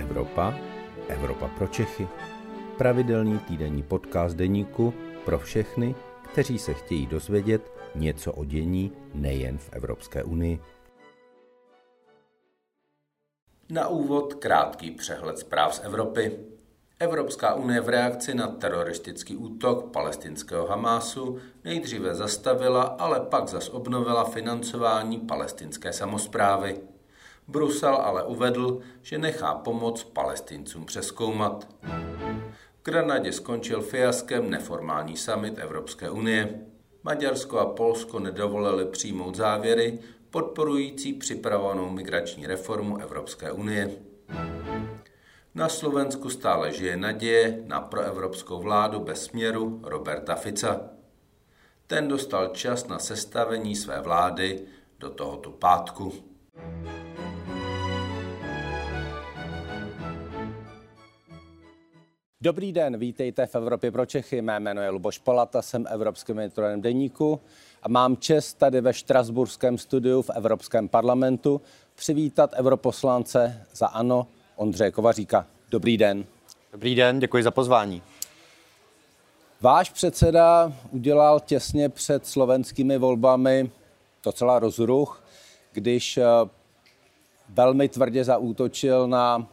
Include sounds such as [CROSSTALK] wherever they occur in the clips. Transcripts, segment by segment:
Evropa, Evropa pro Čechy. Pravidelný týdenní podcast deníku pro všechny, kteří se chtějí dozvědět něco o dění nejen v Evropské unii. Na úvod krátký přehled zpráv z Evropy. Evropská unie v reakci na teroristický útok palestinského Hamásu nejdříve zastavila, ale pak zas obnovila financování palestinské samozprávy. Brusel ale uvedl, že nechá pomoc palestincům přeskoumat. V Granadě skončil fiaskem neformální summit Evropské unie. Maďarsko a Polsko nedovolili přijmout závěry podporující připravovanou migrační reformu Evropské unie. Na Slovensku stále žije naděje na proevropskou vládu bez směru Roberta Fica. Ten dostal čas na sestavení své vlády do tohoto pátku. Dobrý den, vítejte v Evropě pro Čechy. Mé jméno je Luboš Palata, jsem evropským editorem deníku a mám čest tady ve Štrasburském studiu v Evropském parlamentu přivítat europoslance za ANO Ondřeje Kovaříka. Dobrý den. Dobrý den, děkuji za pozvání. Váš předseda udělal těsně před slovenskými volbami docela rozruch, když eh, velmi tvrdě zaútočil na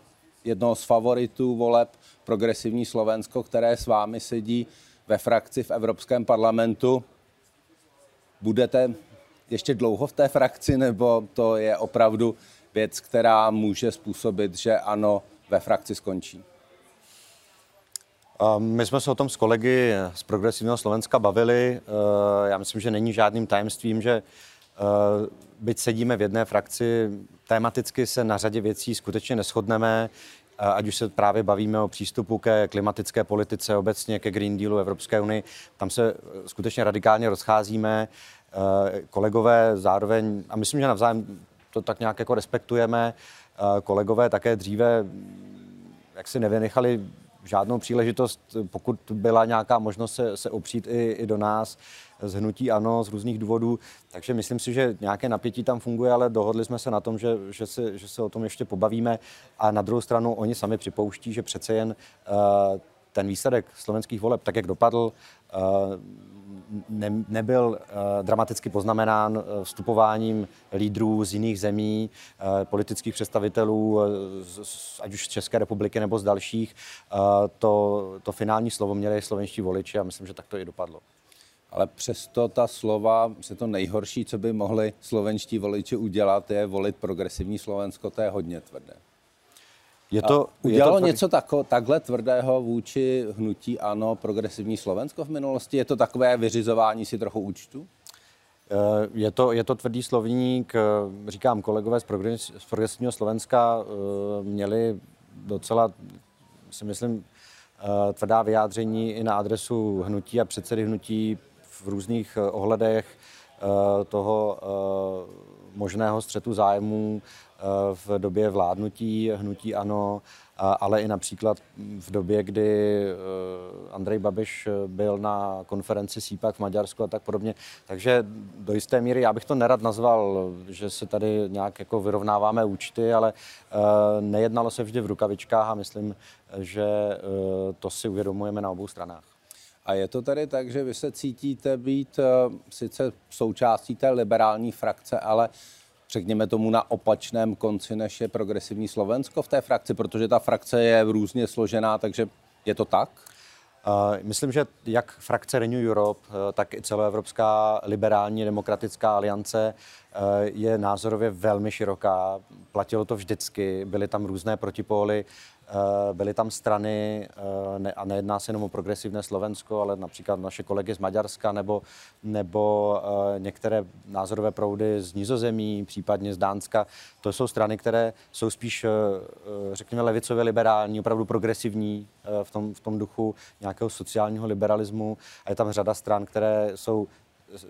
jednoho z favoritů voleb Progresivní Slovensko, které s vámi sedí ve frakci v Evropském parlamentu. Budete ještě dlouho v té frakci, nebo to je opravdu věc, která může způsobit, že ano, ve frakci skončí? My jsme se o tom s kolegy z Progresivního Slovenska bavili. Eh, já myslím, že není žádným tajemstvím, že eh, byť sedíme v jedné frakci, tematicky se na řadě věcí skutečně neschodneme, ať už se právě bavíme o přístupu ke klimatické politice, obecně ke Green Dealu Evropské unii, tam se skutečně radikálně rozcházíme. Kolegové zároveň, a myslím, že navzájem to tak nějak jako respektujeme, kolegové také dříve jak si nevynechali žádnou příležitost, pokud byla nějaká možnost se, se opřít i, i do nás z hnutí ano, z různých důvodů. Takže myslím si, že nějaké napětí tam funguje, ale dohodli jsme se na tom, že, že, se, že se o tom ještě pobavíme. A na druhou stranu oni sami připouští, že přece jen uh, ten výsledek slovenských voleb, tak jak dopadl, ne, nebyl uh, dramaticky poznamenán uh, vstupováním lídrů z jiných zemí, politických představitelů, ať už z České republiky nebo z dalších. To, to finální slovo měli slovenští voliči a myslím, že tak to i dopadlo. Ale přesto ta slova, že to nejhorší, co by mohli slovenští voliči udělat, je volit progresivní Slovensko, to je hodně tvrdé. Je to, udělalo je to tvrdý... něco tako, takhle tvrdého vůči hnutí ano progresivní Slovensko v minulosti? Je to takové vyřizování si trochu účtu? Eh, je to, je to tvrdý slovník, eh, říkám, kolegové z, progres, z progresivního Slovenska eh, měli docela, si myslím, tvrdá vyjádření i na adresu hnutí a předsedy hnutí v různých ohledech toho možného střetu zájmů v době vládnutí hnutí ANO, ale i například v době, kdy eh, Andrej Babiš byl na konferenci SIPAC v Maďarsku a tak podobně. Takže do jisté míry já bych to nerad nazval, že se tady nějak jako vyrovnáváme účty, ale eh, nejednalo se vždy v rukavičkách a myslím, že eh, to si uvědomujeme na obou stranách. A je to tedy tak, že vy se cítíte být sice součástí té liberální frakce, ale řekněme tomu, na opačném konci, než je progresivní Slovensko v té frakci, protože ta frakce je různě složená, takže je to tak? Myslím, že jak frakce Renew Europe, eh, tak i celoevropská liberální demokratická aliance eh, je názorově velmi široká. Platilo to vždycky, byly tam různé protipóly Eh, byly tam strany, eh, a nejedná se jenom o progresivné Slovensko, ale například naše kolegy z Maďarska nebo, nebo eh, některé názorové proudy z Nizozemí, případně z Dánska. To jsou strany, které jsou spíš, řekněme, levicově liberální, opravdu progresivní v tom, v tom duchu nějakého sociálního liberalismu. A je tam řada stran, které jsou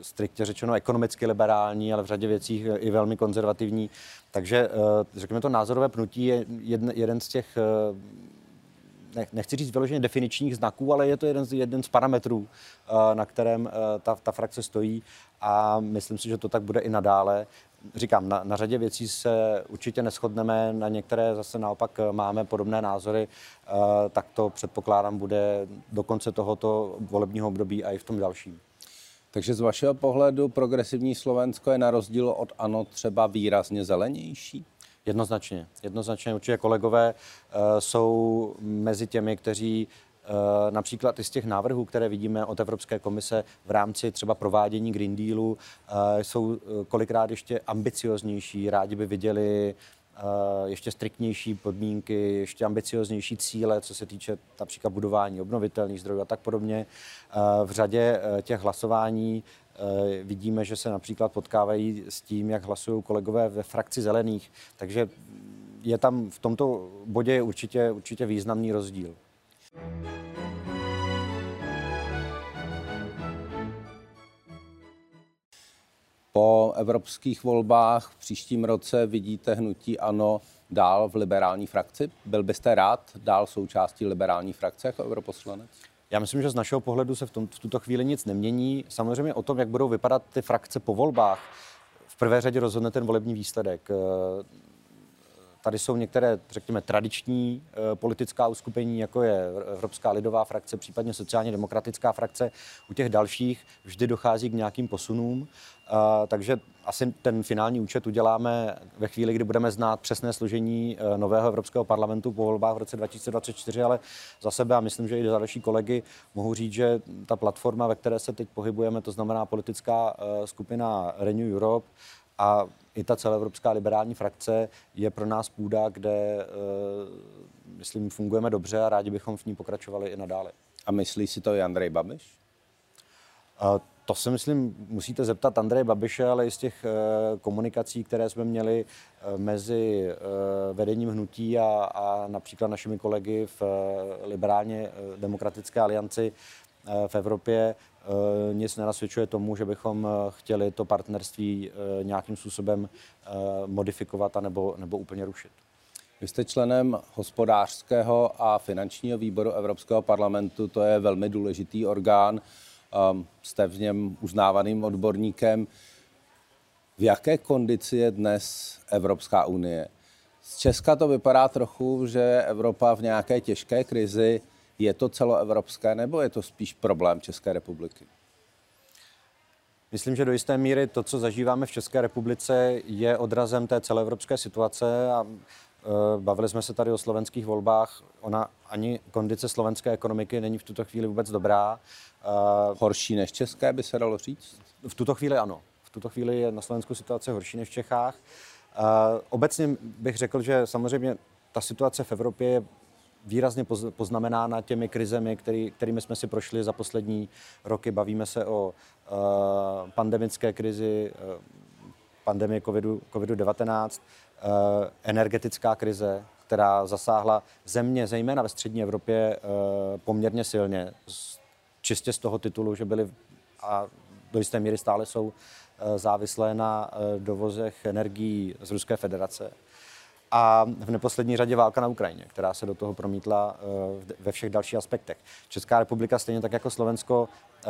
striktně řečeno ekonomicky liberální, ale v řadě věcí i velmi konzervativní. Takže eh, řekněme to názorové pnutí je jeden, jeden z těch eh, nechci říct vyloženě definičních znaků, ale je to jeden z, jeden z parametrů, eh, na kterém ta, ta frakce stojí a myslím si, že to tak bude i nadále. Říkám, na, na řadě věcí se určitě neschodneme, na některé zase naopak máme podobné názory, tak to předpokládám bude do konce tohoto volebního období a i v tom dalším. Takže z vašeho pohledu progresivní Slovensko je na rozdíl od ANO třeba výrazně zelenější? Jednoznačně. Jednoznačně určitě kolegové uh, jsou mezi těmi, kteří uh, například i z těch návrhů, které vidíme od Evropské komise v rámci třeba provádění Green Dealu, uh, jsou kolikrát ještě ambicioznější, rádi by viděli ještě striktnější podmínky, ještě ambicioznější cíle, co se týče například budování obnovitelných zdrojů a tak podobně. V řadě těch hlasování vidíme, že se například potkávají s tím, jak hlasují kolegové ve frakci zelených. Takže je tam v tomto bodě určitě, určitě významný rozdíl. Po evropských volbách v příštím roce vidíte hnutí ANO dál v liberální frakci? Byl byste rád dál součástí liberální frakce jako europoslanec? Já myslím, že z našeho pohledu se v, tom, v tuto chvíli nic nemění. Samozřejmě o tom, jak budou vypadat ty frakce po volbách, v prvé řadě rozhodne ten volební výsledek. Tady jsou některé, řekněme, tradiční e, politická uskupení, jako je Evropská lidová frakce, případně sociálně demokratická frakce. U těch dalších vždy dochází k nějakým posunům, e, takže asi ten finální účet uděláme ve chvíli, kdy budeme znát přesné složení e, nového Evropského parlamentu po volbách v roce 2024, ale za sebe a myslím, že i za další kolegy mohu říct, že ta platforma, ve které se teď pohybujeme, to znamená politická skupina Renew Europe, a i ta celoevropská liberální frakce je pro nás půda, kde, uh, myslím, fungujeme dobře a rádi bychom v ní pokračovali i nadále. A myslí si to i Andrej Babiš? Uh, to si myslím, musíte zeptat Andreje Babiše, ale i z těch uh, komunikací, které jsme měli mezi vedením hnutí a, a například našimi kolegy v liberálně demokratické alianci v Evropě, Eh, nic nenasvědčuje tomu, že bychom eh, chtěli to partnerství eh, nějakým způsobem modifikovat a nebo, nebo úplně rušit. Vy jste členem hospodářského a finančního výboru Evropského parlamentu, to je velmi důležitý orgán, ehm, jste v něm uznávaným odborníkem. V jaké kondici je dnes Evropská unie? Z Česka to vypadá trochu, že Evropa v nějaké těžké krizi je to celoevropské nebo je to spíš problém České republiky? Myslím, že do jisté míry to, co zažíváme v České republice, je odrazem té celoevropské situace a e, bavili jsme se tady o slovenských volbách. Ona ani kondice slovenské ekonomiky není v tuto chvíli vůbec dobrá. E, horší než české, by se dalo říct? V tuto chvíli ano. V tuto chvíli je na Slovensku situace horší než v Čechách. E, obecně bych řekl, že samozřejmě ta situace v Evropě je výrazně poznamenána těmi krizemi, který, kterými jsme si prošli za poslední roky. Bavíme se o uh, pandemické krizi, uh, pandemie COVID-19, COVID-19, uh, energetická krize, která zasáhla země, zejména ve střední Evropě, uh, poměrně silně. Čistě z toho titulu, že byly a do jisté míry stále jsou závislé na dovozech energií z Ruské federace a v neposlední řadě válka na Ukrajině, která se do toho promítla eh, ve všech dalších aspektech. Česká republika, stejně tak jako Slovensko, eh,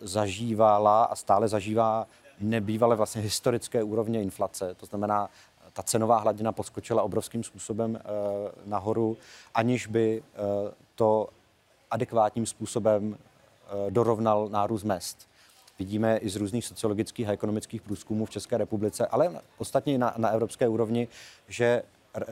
zažívala a stále zažívá nebývalé vlastně historické úrovně inflace. To znamená, ta cenová hladina poskočila obrovským způsobem eh, nahoru, aniž by to adekvátním způsobem dorovnal nárůst mest vidíme i z různých sociologických a ekonomických průzkumů v České republice, ale ostatně na, na evropské úrovni, že uh,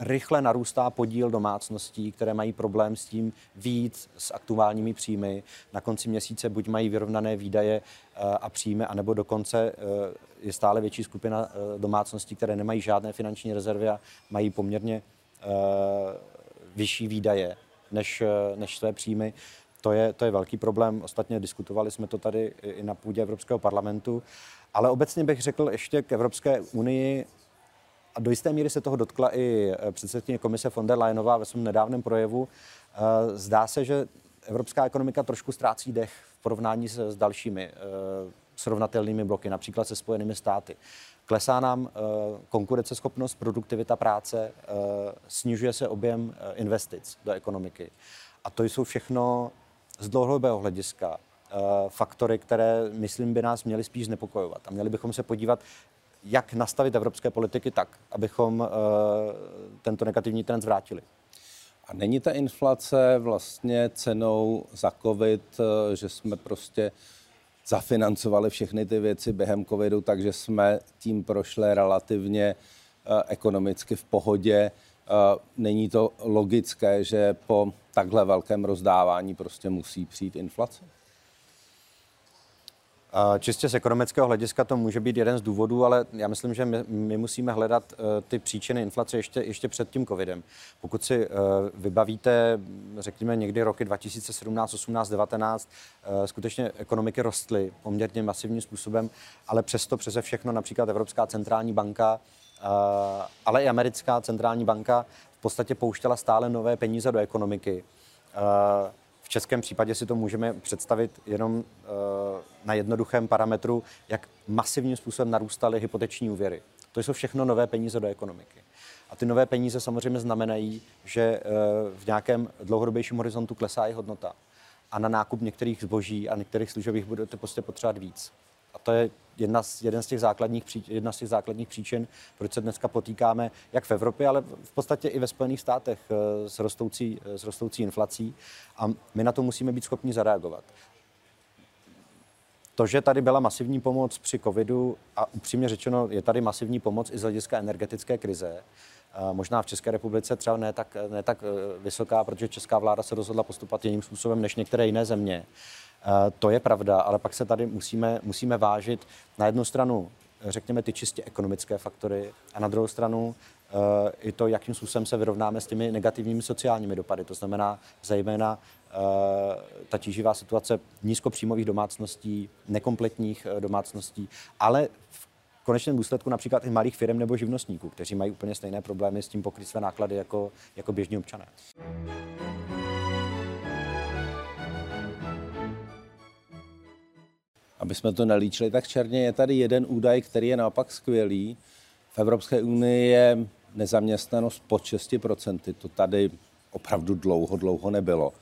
rychle narůstá podíl domácností, které mají problém s tím víc s aktuálními příjmy. Na konci měsíce buď mají vyrovnané výdaje uh, a příjmy, anebo dokonce uh, je stále větší skupina domácností, které nemají žádné finanční rezervy a mají poměrně vyšší výdaje než, než své příjmy. To je, to je velký problém. Ostatně diskutovali jsme to tady i na půdě Evropského parlamentu. Ale obecně bych řekl ještě k Evropské unii, a do jisté míry se toho dotkla i eh, předsedkyně komise von der Leyenová ve svém nedávném projevu. Eh, zdá se, že evropská ekonomika trošku ztrácí dech v porovnání se s dalšími eh, srovnatelnými bloky, například se Spojenými státy. Klesá nám konkurenceschopnost, produktivita práce, snižuje se objem investic do ekonomiky. A to jsou všechno z dlouhodobého hlediska faktory, které, myslím, by nás měly spíš znepokojovat. A měli bychom se podívat, jak nastavit evropské politiky tak, abychom tento negativní trend zvrátili. A není ta inflace vlastně cenou za covid, že jsme prostě zafinancovali všechny ty věci během covidu, takže jsme tím prošli relativně ekonomicky v pohodě není to logické, že po takhle velkém rozdávání prostě musí přijít inflace? Čistě z ekonomického hlediska to může být jeden z důvodů, ale já myslím, že my, my musíme hledat uh, ty příčiny inflace ještě, ještě před tím covidem. Pokud si vybavíte, řekněme někdy roky 2017, 18, 19, uh, skutečně ekonomiky rostly poměrně masivním způsobem, ale přesto přeze všechno například Evropská centrální banka Eh, ale i americká centrální banka v podstatě pouštěla stále nové peníze do ekonomiky. V českém případě si to můžeme představit jenom eh, na jednoduchém parametru, jak masivním způsobem narůstaly hypoteční úvěry. To jsou všechno nové peníze do ekonomiky. A ty nové peníze samozřejmě znamenají, že v nějakém dlouhodobějším horizontu klesá i hodnota. A na nákup některých zboží a některých služeb budete prostě potřebovat víc. A to je jedna z, jeden z těch základních jedna z těch základních příčin, proč se dneska potýkáme jak v Evropě, ale v podstatě i ve Spojených státech eh, s rostoucí, eh, s rostoucí inflací. A my na to musíme být schopni zareagovat. To, že tady byla masivní pomoc při covidu a upřímně řečeno je tady masivní pomoc i z hlediska energetické krize, možná v České republice třeba ne tak, ne tak eh, vysoká, protože česká vláda se rozhodla postupovat jiným způsobem než některé jiné země. Eh, to je pravda, ale pak se tady musíme, musíme vážit na jednu stranu, řekněme, ty čistě ekonomické faktory a na druhou stranu uh, i to, jakým způsobem se vyrovnáme s těmi negativními sociálními dopady. To znamená zejména uh, ta tíživá situace nízkopříjmových domácností, nekompletních domácností, ale v konečném důsledku například i malých firm nebo živnostníků, kteří mají úplně stejné problémy s tím pokryt své náklady jako, jako běžní občané. Aby jsme to nelíčili tak černě, je tady jeden údaj, který je naopak skvělý. V Evropské unii je nezaměstnanost pod 6%. To tady opravdu dlouho, dlouho nebylo.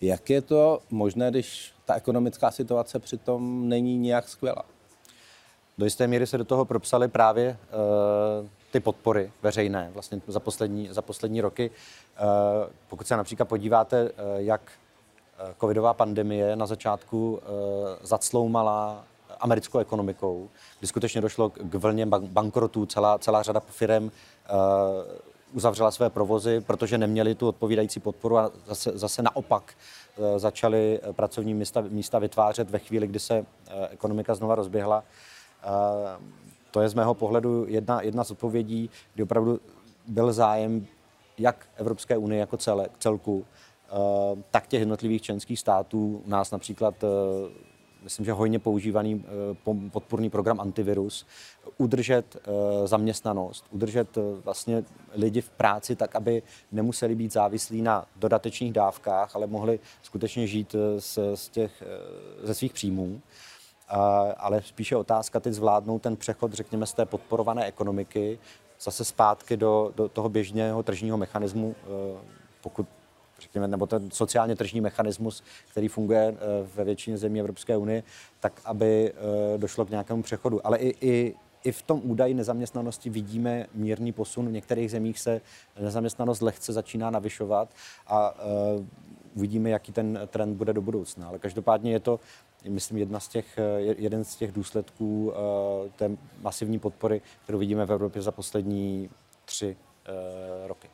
Jak je to možné, když ta ekonomická situace přitom není nějak skvělá? Do jisté míry se do toho propsaly právě uh, ty podpory veřejné vlastně za poslední, za poslední roky. Uh, pokud se například podíváte, uh, jak Eh, covidová pandemie na začátku eh, zacloumala americkou ekonomikou, kdy skutečně došlo k vlně bankrotů, celá, celá řada firm eh, uzavřela své provozy, protože neměli tu odpovídající podporu a zase, zase naopak začali pracovní místa, místa vytvářet ve chvíli, kdy se ekonomika znova rozběhla. To je z mého pohledu jedna, jedna z odpovědí, kdy opravdu byl zájem jak Evropské unie jako celé, celku, Eh, tak těch jednotlivých členských států. U nás například eh, myslím, že hojně používaný eh, podporný program antivirus, udržet zaměstnanost, udržet vlastně lidi v práci tak, aby nemuseli být závislí na dodatečných dávkách, ale mohli skutečně žít z, z těch, ze svých příjmů. Ale spíše otázka teď zvládnout ten přechod, řekněme, z té podporované ekonomiky zase zpátky do, do toho běžného tržního mechanismu, pokud řekněme, nebo ten sociálně tržní mechanismus, který funguje eh, ve většině zemí Evropské unie, tak aby eh, došlo k nějakému přechodu. Ale i, i, i v tom údaji nezaměstnanosti vidíme mírný posun. V některých zemích se nezaměstnanost lehce začíná navyšovat a uh, uvidíme, jaký ten trend bude do budoucna. Ale každopádně je to, myslím, jedna z těch, jeden z těch důsledků té masivní podpory, kterou vidíme v Evropě za poslední tři roky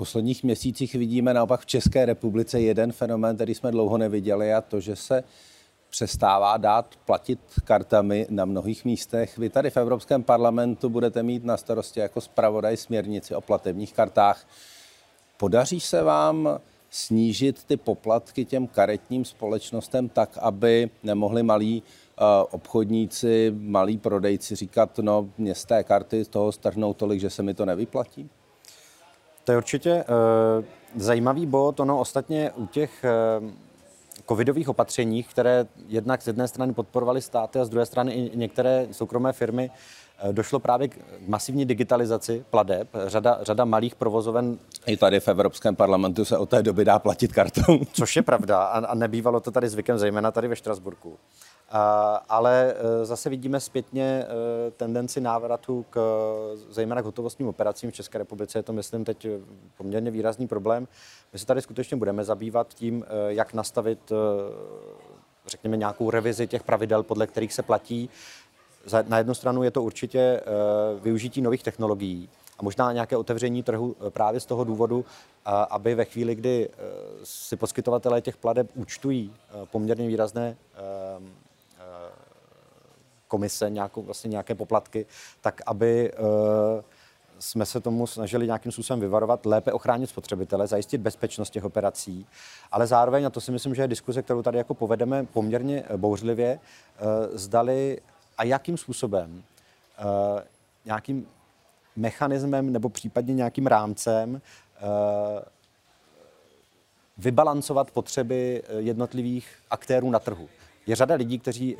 posledních měsících vidíme naopak v České republice jeden fenomén, který jsme dlouho neviděli, a to, že se přestává dát platit kartami na mnohých místech. Vy tady v Evropském parlamentu budete mít na starosti jako zpravodaj směrnici o platebních kartách. Podaří se vám snížit ty poplatky těm karetním společnostem tak, aby nemohli malí uh, obchodníci, malí prodejci říkat, no mě z té karty z toho strhnou tolik, že se mi to nevyplatí? To je určitě uh, zajímavý bod. Ono ostatně u těch uh, covidových opatřeních, které jednak z jedné strany podporovaly státy a z druhé strany i některé soukromé firmy, eh, došlo právě k masivní digitalizaci pladeb. Řada, řada malých provozoven. I tady v Evropském parlamentu se od té doby dá platit kartou. [LAUGHS] Což je pravda a, a nebývalo to tady zvykem, zejména tady ve Štrasburku. Ale e, zase vidíme zpětně tendenci návratu k zejména k hotovostním operacím v České republice. Je to, myslím, teď poměrně výrazný problém. My se tady skutečně budeme zabývat tím, jak nastavit, řekněme, nějakou revizi těch pravidel, podle kterých se platí. Na jednu stranu je to určitě využití nových technologií a možná nějaké otevření trhu právě z toho důvodu, aby ve chvíli, kdy si poskytovatelé těch pladeb účtují poměrně výrazné komise, nějakou, vlastně nějaké poplatky, tak aby jsme se tomu snažili nějakým způsobem vyvarovat, lépe ochránit spotřebitele, zajistit bezpečnost těch operací, ale zároveň, a to si myslím, že je diskuze, kterou tady jako povedeme poměrně eh, bouřlivě, zdali a jakým způsobem uh, nějakým mechanismem nebo případně nějakým rámcem uh, vybalancovat potřeby jednotlivých aktérů na trhu. Je řada lidí, kteří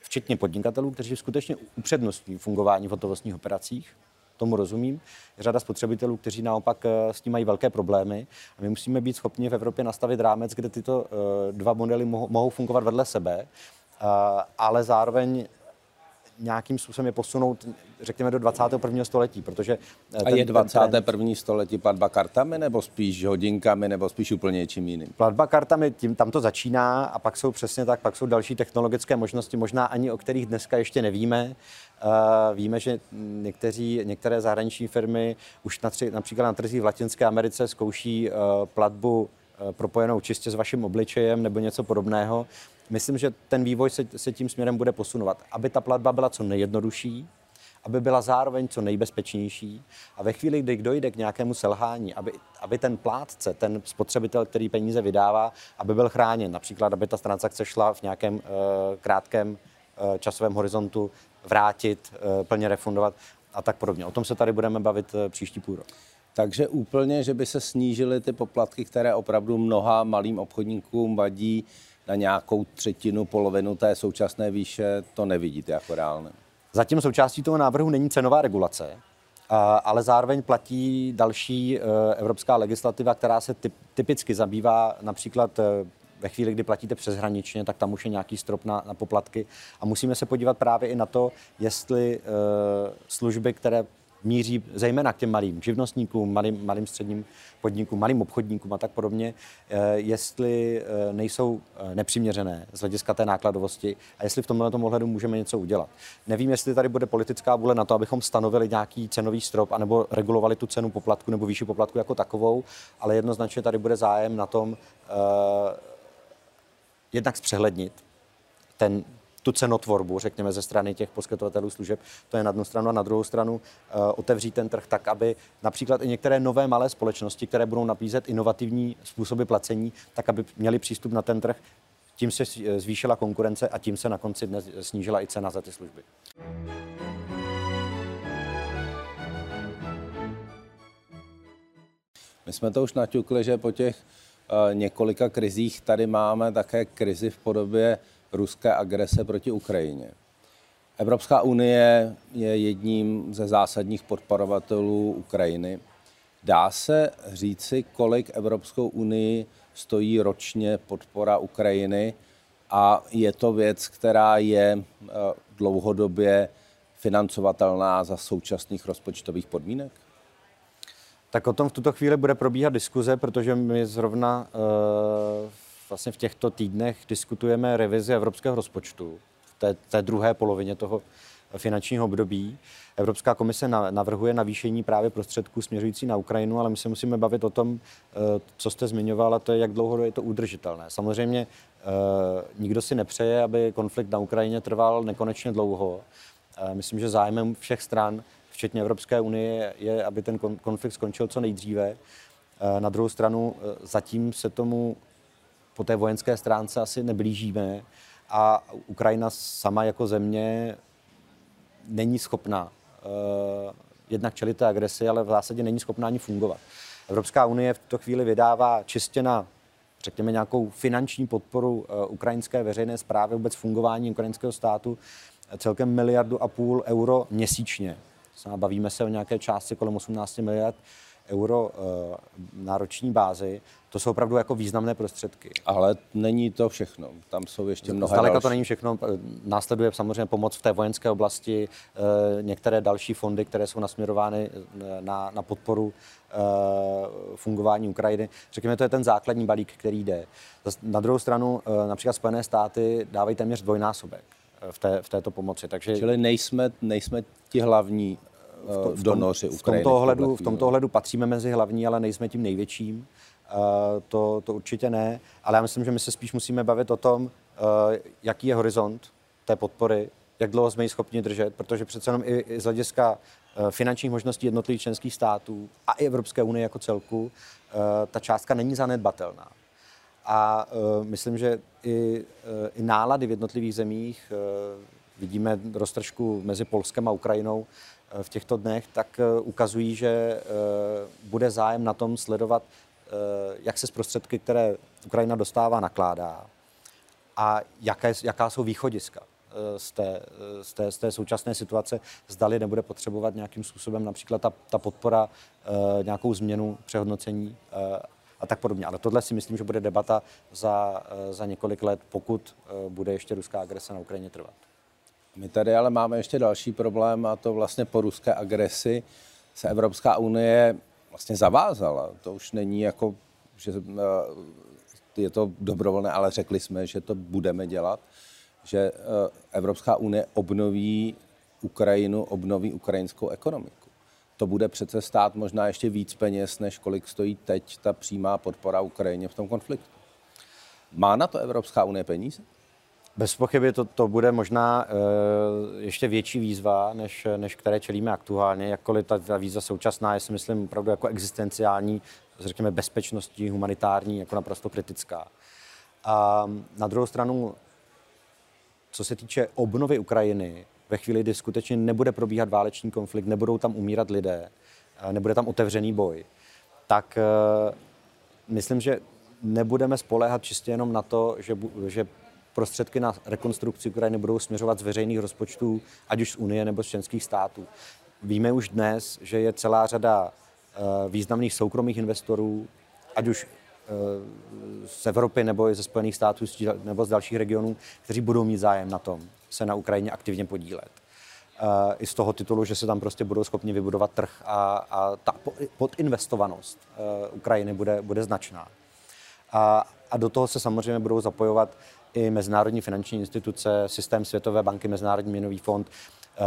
včetně podnikatelů, kteří skutečně upřednostní fungování v hotovostních operacích. Tomu rozumím. Je řada spotřebitelů, kteří naopak eh, s tím mají velké problémy. A my musíme být schopni v Evropě nastavit rámec, kde tyto eh, dva modely mohou fungovat vedle sebe, eh, ale zároveň nějakým způsobem je posunout, řekněme, do 21. století, protože... Ten, a je 21. Trend... století platba kartami, nebo spíš hodinkami, nebo spíš úplně něčím jiným? Platba kartami, tím, tam to začíná a pak jsou přesně tak, pak jsou další technologické možnosti, možná ani o kterých dneska ještě nevíme. Uh, víme, že někteří, některé zahraniční firmy už na tři, například na trzích v Latinské Americe zkouší uh, platbu propojenou čistě s vaším obličejem nebo něco podobného myslím, že ten vývoj se, se tím směrem bude posunovat, aby ta platba byla co nejjednodušší, aby byla zároveň co nejbezpečnější a ve chvíli, kdy dojde k nějakému selhání, aby, aby ten plátce, ten spotřebitel, který peníze vydává, aby byl chráněn. Například, aby ta transakce šla v nějakém uh, krátkém uh, časovém horizontu vrátit, uh, plně refundovat a tak podobně. O tom se tady budeme bavit příští půl rok. Takže úplně, že by se snížily ty poplatky, které opravdu mnoha malým obchodníkům vadí, na nějakou třetinu, polovinu té současné výše, to nevidíte jako reálné. Zatím součástí toho návrhu není cenová regulace, ale zároveň platí další e, evropská legislativa, která se typicky zabývá například e, ve chvíli, kdy platíte přeshraničně, tak tam už je nějaký strop na, na poplatky. A musíme se podívat právě i na to, jestli uh, služby, které míří zejména k těm malým živnostníkům, malým, malým středním podnikům, malým obchodníkům a tak podobně, eh, jestli eh, nejsou eh, nepřiměřené z hlediska té nákladovosti a jestli v tomhle ohledu můžeme něco udělat. Nevím, jestli tady bude politická vůle na to, abychom stanovili nějaký cenový strop anebo regulovali tu cenu poplatku nebo výši poplatku jako takovou, ale jednoznačně tady bude zájem na tom uh, jednak zpřehlednit ten, tu cenotvorbu, řekněme, ze strany těch poskytovatelů služeb. To je na jednu stranu a na druhou stranu uh, otevřít ten trh tak, aby například i některé nové malé společnosti, které budou nabízet inovativní způsoby placení, tak aby měli přístup na ten trh. Tím se zvýšila konkurence a tím se na konci dnes snížila i cena za ty služby. My jsme to už naťukli, že po těch uh, několika krizích tady máme také krizi v podobě ruské agrese proti Ukrajině. Evropská unie je jedním ze zásadních podporovatelů Ukrajiny. Dá se říci, kolik Evropskou unii stojí ročně podpora Ukrajiny a je to věc, která je eh, dlouhodobě financovatelná za současných rozpočtových podmínek? Tak o tom v tuto chvíli bude probíhat diskuze, protože my zrovna uh, vlastně v těchto týdnech diskutujeme revizi evropského rozpočtu v té, té druhé polovině toho finančního období. Evropská komise navrhuje navýšení právě prostředků směřující na Ukrajinu, ale my se musíme bavit o tom, eh, co jste zmiňovala, to je, jak dlouho je to udržitelné. Samozřejmě eh, nikdo si nepřeje, aby konflikt na Ukrajině trval nekonečně dlouho. Eh, myslím, že zájmem všech stran, včetně Evropské unie, je, aby ten konflikt skončil co nejdříve. Na druhou stranu zatím se tomu po té vojenské stránce asi neblížíme a Ukrajina sama jako země není schopná uh, jednak čelit té agresi, ale v zásadě není schopná ani fungovat. Evropská unie v tuto chvíli vydává čistě na řekněme, nějakou finanční podporu ukrajinské veřejné zprávy, vůbec fungování ukrajinského státu, celkem miliardu a půl euro měsíčně. Bavíme se o nějaké částce kolem 18 miliard euro na roční bázi. To jsou opravdu jako významné prostředky. Ale není to všechno. Tam jsou ještě mnohé Zdaleka další. to není všechno. Následuje samozřejmě pomoc v té vojenské oblasti, některé další fondy, které jsou nasměrovány na, na podporu fungování Ukrajiny. Řekněme, to je ten základní balík, který jde. Na druhou stranu například Spojené státy dávají téměř dvojnásobek v, té, v této pomoci. Takže... Čili nejsme, nejsme ti hlavní v, tom, donoři Ukrajiny. V tomto, ohledu, v tomto ohledu patříme mezi hlavní, ale nejsme tím největším. Uh, to, to určitě ne, ale já myslím, že my se spíš musíme bavit o tom, uh, jaký je horizont té podpory, jak dlouho jsme ji schopni držet, protože přece jenom i, z hlediska uh, finančních možností jednotlivých členských států a i Evropské unie jako celku, ta částka není zanedbatelná. A myslím, že i, i nálady v jednotlivých zemích, vidíme roztržku mezi Polskem a Ukrajinou, v těchto dnech, tak ukazují, že bude zájem na tom sledovat, jak se z prostředky, které Ukrajina dostává, nakládá a jaké, jaká jsou východiska z té, z, té, z té současné situace, zdali nebude potřebovat nějakým způsobem například ta, ta podpora nějakou změnu, přehodnocení a tak podobně. Ale tohle si myslím, že bude debata za, za několik let, pokud bude ještě ruská agrese na Ukrajině trvat. My tady ale máme ještě další problém a to vlastně po ruské agresi se Evropská unie vlastně zavázala. To už není jako, že eh, je to dobrovolné, ale řekli jsme, že to budeme dělat, že eh, Evropská unie obnoví Ukrajinu, obnoví ukrajinskou ekonomiku. To bude přece stát možná ještě víc peněz, než kolik stojí teď ta přímá podpora Ukrajině v tom konfliktu. Má na to Evropská unie peníze? Bez pochyby to, to bude možná uh, ještě větší výzva, než, než které čelíme aktuálně, jakkoliv ta, ta výzva současná je si myslím opravdu jako existenciální, řekněme bezpečnostní, humanitární, jako naprosto kritická. A na druhou stranu, co se týče obnovy Ukrajiny, ve chvíli, kdy skutečně nebude probíhat válečný konflikt, nebudou tam umírat lidé, nebude tam otevřený boj, tak uh, myslím, že nebudeme spoléhat čistě jenom na to, že, že prostředky na rekonstrukci Ukrajiny budou směřovat z veřejných rozpočtů, ať už z Unie nebo z členských států. Víme už dnes, že je celá řada eh, významných soukromých investorů, ať už eh, z Evropy nebo ze Spojených států nebo z dalších regionů, kteří budou mít zájem na tom se na Ukrajině aktivně podílet. Eh, I z toho titulu, že se tam prostě budou schopni vybudovat trh a, a ta podinvestovanost Ukrajiny bude, bude značná. A, a do toho se samozřejmě budou zapojovat i mezinárodní finanční instituce, systém Světové banky, Mezinárodní měnový fond, eh,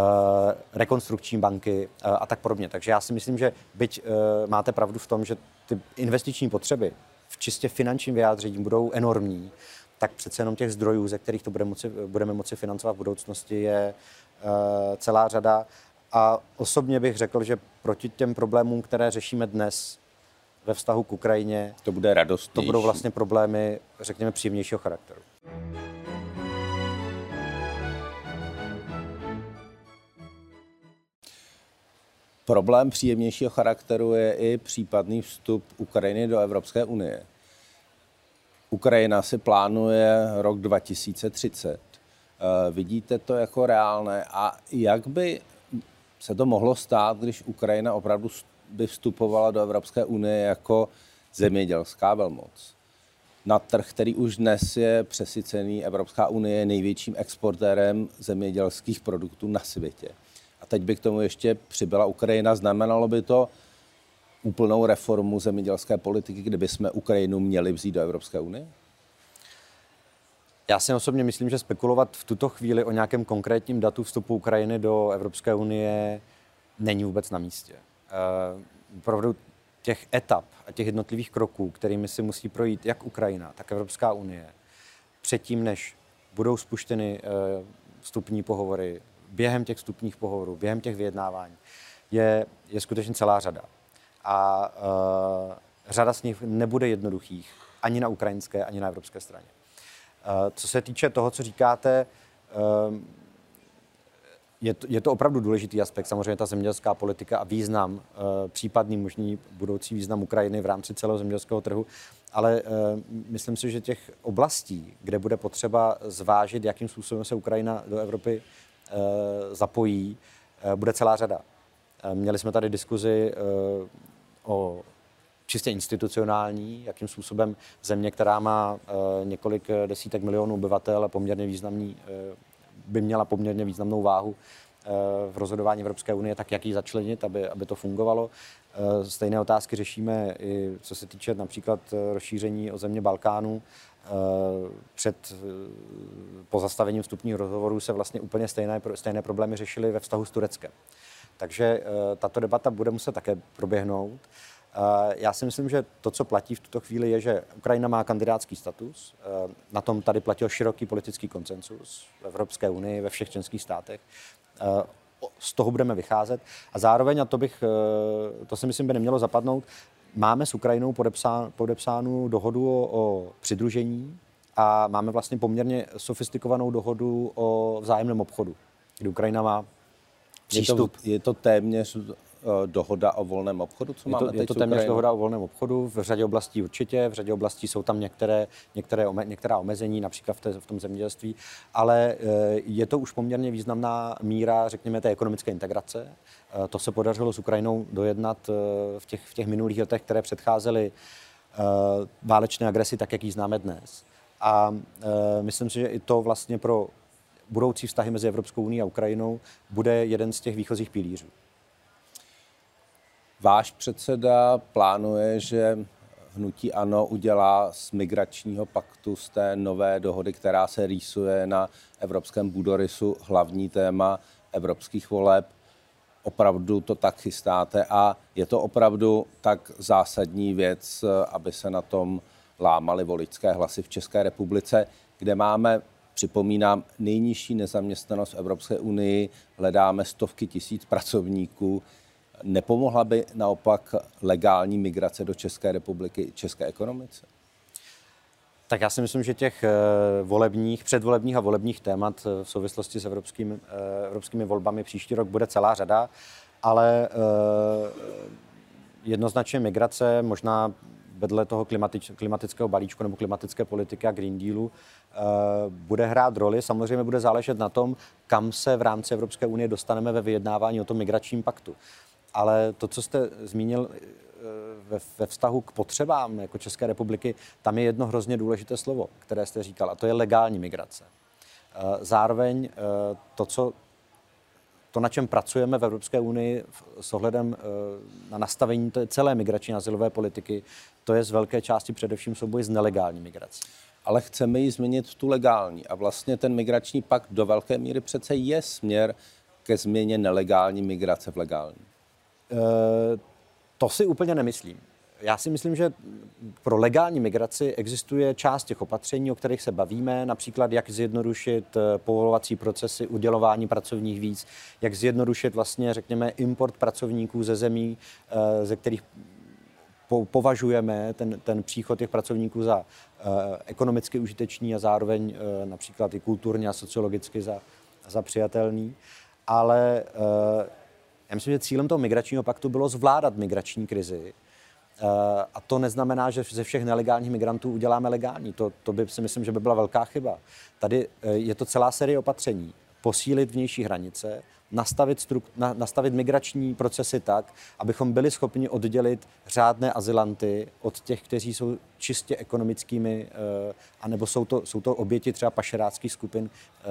rekonstrukční banky eh, a tak podobně. Takže já si myslím, že byť eh, máte pravdu v tom, že ty investiční potřeby v čistě finančním vyjádření budou enormní, tak přece jenom těch zdrojů, ze kterých to bude moci, budeme moci financovat v budoucnosti, je celá řada. A osobně bych řekl, že proti těm problémům, které řešíme dnes ve vztahu k Ukrajině, to bude radost. To budou vlastně problémy, řekněme, příjemnějšího charakteru. Problém příjemnějšího charakteru je i případný vstup Ukrajiny do Evropské unie. Ukrajina si plánuje rok 2030. Eh, vidíte to jako reálné a jak by se to mohlo stát, když Ukrajina opravdu by vstupovala do Evropské unie jako zemědělská velmoc? Na trh, který už dnes je přesycený, Evropská unie je největším exportérem zemědělských produktů na světě a teď by k tomu ještě přibyla Ukrajina, znamenalo by to úplnou reformu zemědělské politiky, kdyby jsme Ukrajinu měli vzít do Evropské unie? Já si osobně myslím, že spekulovat v tuto chvíli o nějakém konkrétním datu vstupu Ukrajiny do Evropské unie není vůbec na místě. Uh, opravdu těch etap a těch jednotlivých kroků, kterými si musí projít jak Ukrajina, tak Evropská unie, předtím, než budou spuštěny uh, vstupní pohovory během těch vstupních pohovorů, během těch vyjednávání, je, je skutečně celá řada. A uh, řada z nich nebude jednoduchých ani na ukrajinské, ani na evropské straně. Uh, co se týče toho, co říkáte, uh, je to, je to opravdu důležitý aspekt, samozřejmě ta zemědělská politika a význam, případný možný budoucí význam Ukrajiny v rámci celého zemědělského trhu, ale uh, myslím si, že těch oblastí, kde bude potřeba zvážit, jakým způsobem se Ukrajina do Evropy uh, zapojí, bude celá řada. Měli jsme tady diskuzi o čistě institucionální, jakým způsobem země, která má několik desítek milionů obyvatel a poměrně významný, by měla poměrně významnou váhu uh, v rozhodování Evropské unie, tak jak ji začlenit, aby, aby to fungovalo. Uh, stejné otázky řešíme i co se týče například rozšíření o země Balkánu. Před pozastavením vstupních rozhovorů se vlastně úplně stejné, stejné problémy řešily ve vztahu s Tureckem. Takže tato debata bude muset také proběhnout. Já si myslím, že to, co platí v tuto chvíli, je, že Ukrajina má kandidátský status. Na tom tady platil široký politický koncensus v Evropské unii, ve všech členských státech. Z toho budeme vycházet. A zároveň, a to, bych, to si myslím, by nemělo zapadnout, máme s Ukrajinou podepsán, podepsánu dohodu o, o přidružení a máme vlastně poměrně sofistikovanou dohodu o vzájemném obchodu, kdy Ukrajina má přístup. Je to, je to téměř Eh, dohoda o volném obchodu, co je máme to, teď Je to téměř dohoda o volném obchodu, v řadě oblastí určitě, v řadě oblastí jsou tam některé, některé některá omezení, například v, té, v tom zemědělství, ale eh, je to už poměrně významná míra, řekněme, té ekonomické integrace. Eh, to se podařilo s Ukrajinou dojednat v těch, v těch minulých letech, které předcházely válečné agresi, tak jak ji známe dnes. A myslím si, že i to vlastně pro budoucí vztahy mezi Evropskou unii a Ukrajinou bude jeden z těch výchozích pilířů. Váš předseda plánuje, že hnutí ANO udělá z migračního paktu, z té nové dohody, která se rýsuje na evropském budorysu, hlavní téma evropských voleb. Opravdu to tak chystáte a je to opravdu tak zásadní věc, aby se na tom lámaly voličské hlasy v České republice, kde máme Připomínám, nejnižší nezaměstnanost v Evropské unii, hledáme stovky tisíc pracovníků. Nepomohla by naopak legální migrace do České republiky české ekonomice? Tak já si myslím, že těch eh, volebních, předvolebních a volebních témat eh, v souvislosti s evropskými, eh, evropskými volbami příští rok bude celá řada, ale jednoznačně migrace, možná vedle toho klimatič, klimatického balíčku nebo klimatické politiky a Green Dealu bude hrát roli. Samozřejmě bude záležet na tom, kam se v rámci Evropské unie dostaneme ve vyjednávání o tom migračním paktu ale to, co jste zmínil eh, ve, ve vztahu k potřebám jako České republiky, tam je jedno hrozně důležité slovo, které jste říkal, a to je legální migrace. Eh, zároveň eh, to, co to, na čem pracujeme v Evropské unii s ohledem na nastavení celé migrační azylové politiky, to je z velké části především souboj s nelegální migrací. Ale chceme ji změnit tu legální. A vlastně ten migrační pakt do velké míry přece je směr ke změně nelegální migrace v legální. Eh, to si úplně nemyslím. Já si myslím, že pro legální migraci existuje část těch opatření, o kterých se bavíme, například jak zjednodušit eh, povolovací procesy, udělování pracovních víc, jak zjednodušit vlastně, řekněme, import pracovníků ze zemí, eh, ze kterých považujeme ten, ten příchod těch pracovníků za ekonomicky užitečný a zároveň například i kulturně a sociologicky za, za přijatelný. Ale já myslím, že cílem toho migračního paktu bylo zvládat migrační krizi. Eh, a to neznamená, že ze všech nelegálních migrantů uděláme legální. To, to by si myslím, že by byla velká chyba. Tady eh, je to celá série opatření. Posílit vnější hranice, nastavit, struk, na, nastavit migrační procesy tak, abychom byli schopni oddělit řádné azylanty od těch, kteří jsou čistě ekonomickými, uh, anebo jsou to, jsou to oběti třeba pašeráckých skupin,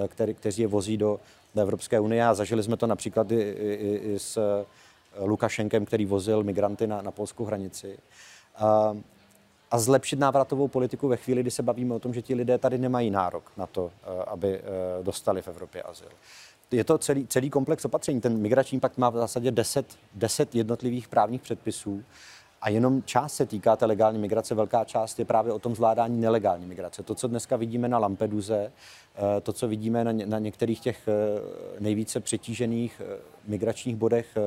který, kteří je vozí do, do Evropské unie a zažili jsme to například i, i, i s uh, Lukašenkem, který vozil migranty na, na polskou hranici. Uh, a zlepšit návratovou politiku ve chvíli, kdy se bavíme o tom, že ti lidé tady nemají nárok na to, aby dostali v Evropě azyl je to celý, celý komplex opatření. Ten migrační pakt má v zásadě 10, 10 jednotlivých právních předpisů a jenom část se týká té legální migrace, velká část je právě o tom zvládání nelegální migrace. To, co dneska vidíme na Lampeduze, eh, to, co vidíme na, na některých těch eh, nejvíce přetížených eh, migračních bodech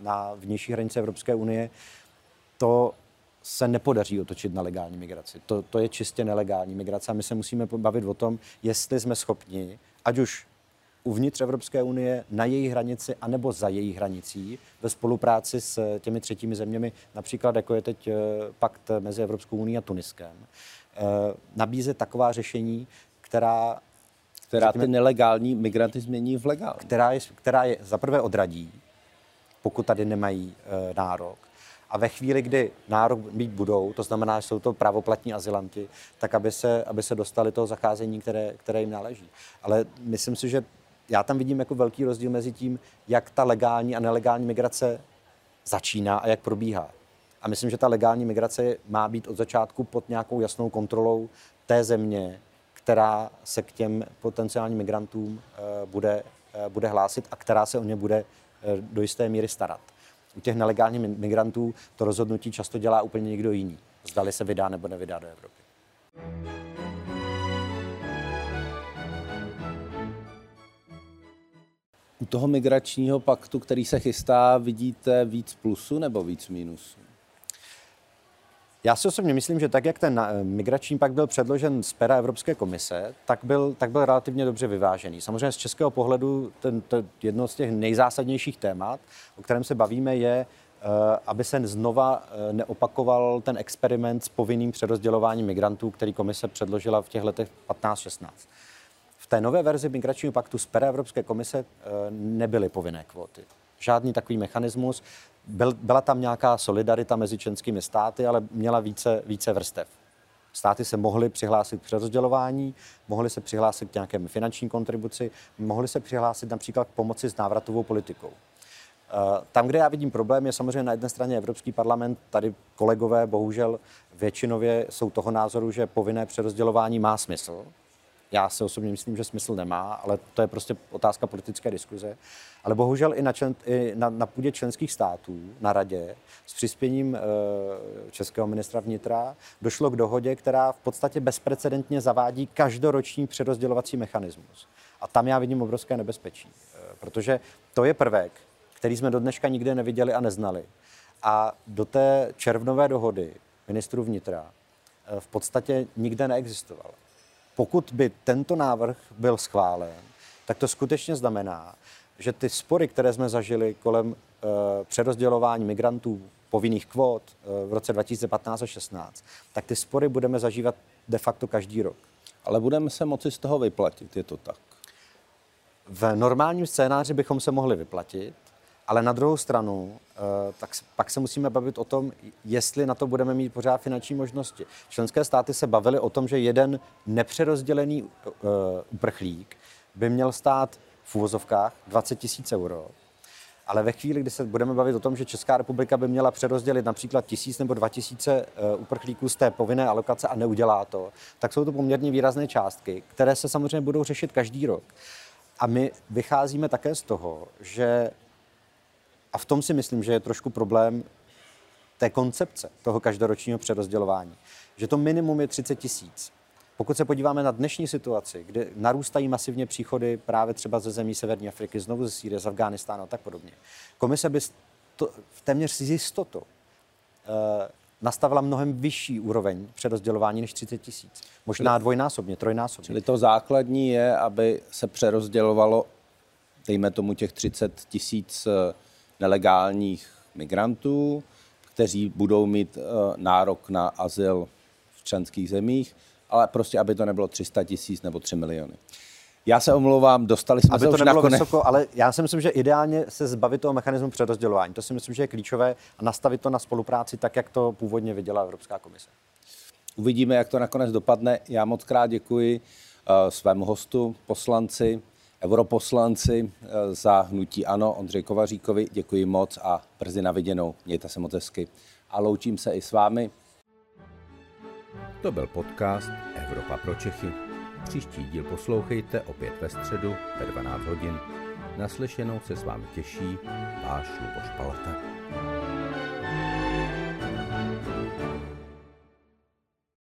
na vnější hranice Evropské unie, to se nepodaří otočit na legální migraci. To, to je čistě nelegální migrace a my se musíme bavit o tom, jestli jsme schopni, ať už uvnitř Evropské unie, na její hranici, anebo za její hranicí, ve spolupráci s těmi třetími zeměmi, například jako je teď pakt mezi Evropskou unii a Tuniskem, nabízet taková řešení, která která ty nelegální migranty změní v legální. Která je, která je zaprvé odradí, pokud tady nemají e, nárok. A ve chvíli, kdy nárok mít budou, to znamená, že jsou to právoplatní azylanti, tak aby se, aby se dostali toho zacházení, které, které jim náleží. Ale myslím si, že já tam vidím jako velký rozdíl mezi tím, jak ta legální a nelegální migrace začíná a jak probíhá. A myslím, že ta legální migrace má být od začátku pod nějakou jasnou kontrolou té země, která se k těm potenciálním migrantům eh, bude, eh, bude hlásit a která se o ně bude eh, do jisté míry starat. U těch nelegálních migrantů to rozhodnutí často dělá úplně někdo jiný. Zdali se vydá nebo nevydá do Evropy. U toho migračního paktu, který se chystá, vidíte víc plusu nebo víc mínusu? Já si osobně myslím, že tak, jak ten eh, migrační pakt byl předložen z pera Evropské komise, tak byl, tak byl relativně dobře vyvážený. Samozřejmě z českého pohledu ten, to jedno z těch nejzásadnějších témat, o kterém se bavíme, je, eh, aby se znova eh, neopakoval ten experiment s povinným přerozdělováním migrantů, který komise předložila v těch letech 15-16. Té nové verzi migračního paktu z pera Evropské komise nebyly povinné kvóty žádný takový mechanismus. Byl, byla tam nějaká solidarita mezi členskými státy, ale měla více, více vrstev. Státy se mohly přihlásit k přerozdělování, mohly se přihlásit k nějakému finanční kontribuci, mohly se přihlásit například k pomoci s návratovou politikou. Eh, tam, kde já vidím problém, je samozřejmě na jedné straně Evropský parlament. Tady kolegové bohužel většinově jsou toho názoru, že povinné přerozdělování má smysl. Já se osobně myslím, že smysl nemá, ale to je prostě otázka politické diskuze. Ale bohužel i na, člen, i na, na půdě členských států, na radě, s přispěním e, českého ministra vnitra, došlo k dohodě, která v podstatě bezprecedentně zavádí každoroční přerozdělovací mechanismus. A tam já vidím obrovské nebezpečí, e, protože to je prvek, který jsme do dneška nikde neviděli a neznali. A do té červnové dohody ministru vnitra e, v podstatě nikde neexistoval. Pokud by tento návrh byl schválen, tak to skutečně znamená, že ty spory, které jsme zažili kolem uh, přerozdělování migrantů, povinných kvót uh, v roce 2015 a 16, tak ty spory budeme zažívat de facto každý rok. Ale budeme se moci z toho vyplatit, je to tak? V normálním scénáři bychom se mohli vyplatit, ale na druhou stranu, uh, tak pak se musíme bavit o tom, jestli na to budeme mít pořád finanční možnosti. Členské státy se bavily o tom, že jeden nepřerozdělený uh, uprchlík by měl stát v úvozovkách 20 tisíc euro. Ale ve chvíli, kdy se budeme bavit o tom, že Česká republika by měla přerozdělit například tisíc nebo dva tisíce eh, uprchlíků z té povinné alokace a neudělá to, tak jsou to poměrně výrazné částky, které se samozřejmě budou řešit každý rok. A my vycházíme také z toho, že, a v tom si myslím, že je trošku problém té koncepce toho každoročního přerozdělování, že to minimum je 30 tisíc. Pokud se podíváme na dnešní situaci, kde narůstají masivně příchody právě třeba ze zemí Severní Afriky, znovu ze Sýrie, z Afghánistánu a tak podobně, komise by to, v téměř s jistotou uh, nastavila mnohem vyšší úroveň přerozdělování než 30 tisíc. Možná dvojnásobně, trojnásobně. Čili to základní je, aby se přerozdělovalo, dejme tomu těch 30 tisíc eh, nelegálních migrantů, kteří budou mít uh, nárok na azyl v členských zemích ale prostě, aby to nebylo 300 tisíc nebo 3 miliony. Já se omlouvám, dostali jsme aby se to už nebylo nakonec. vysoko, ale já si myslím, že ideálně se zbavit toho mechanismu přerozdělování. To si myslím, že je klíčové a nastavit to na spolupráci tak, jak to původně viděla Evropská komise. Uvidíme, jak to nakonec dopadne. Já moc krát děkuji uh, svému hostu, poslanci, europoslanci uh, za hnutí ANO, Ondřej Kovaříkovi. Děkuji moc a brzy na viděnou. Mějte se moc hezky. A loučím se i s vámi. To byl podcast Evropa pro Čechy. Příští díl poslouchejte opět ve středu ve 12 hodin. Naslyšenou se s vámi těší váš Luboš Palata.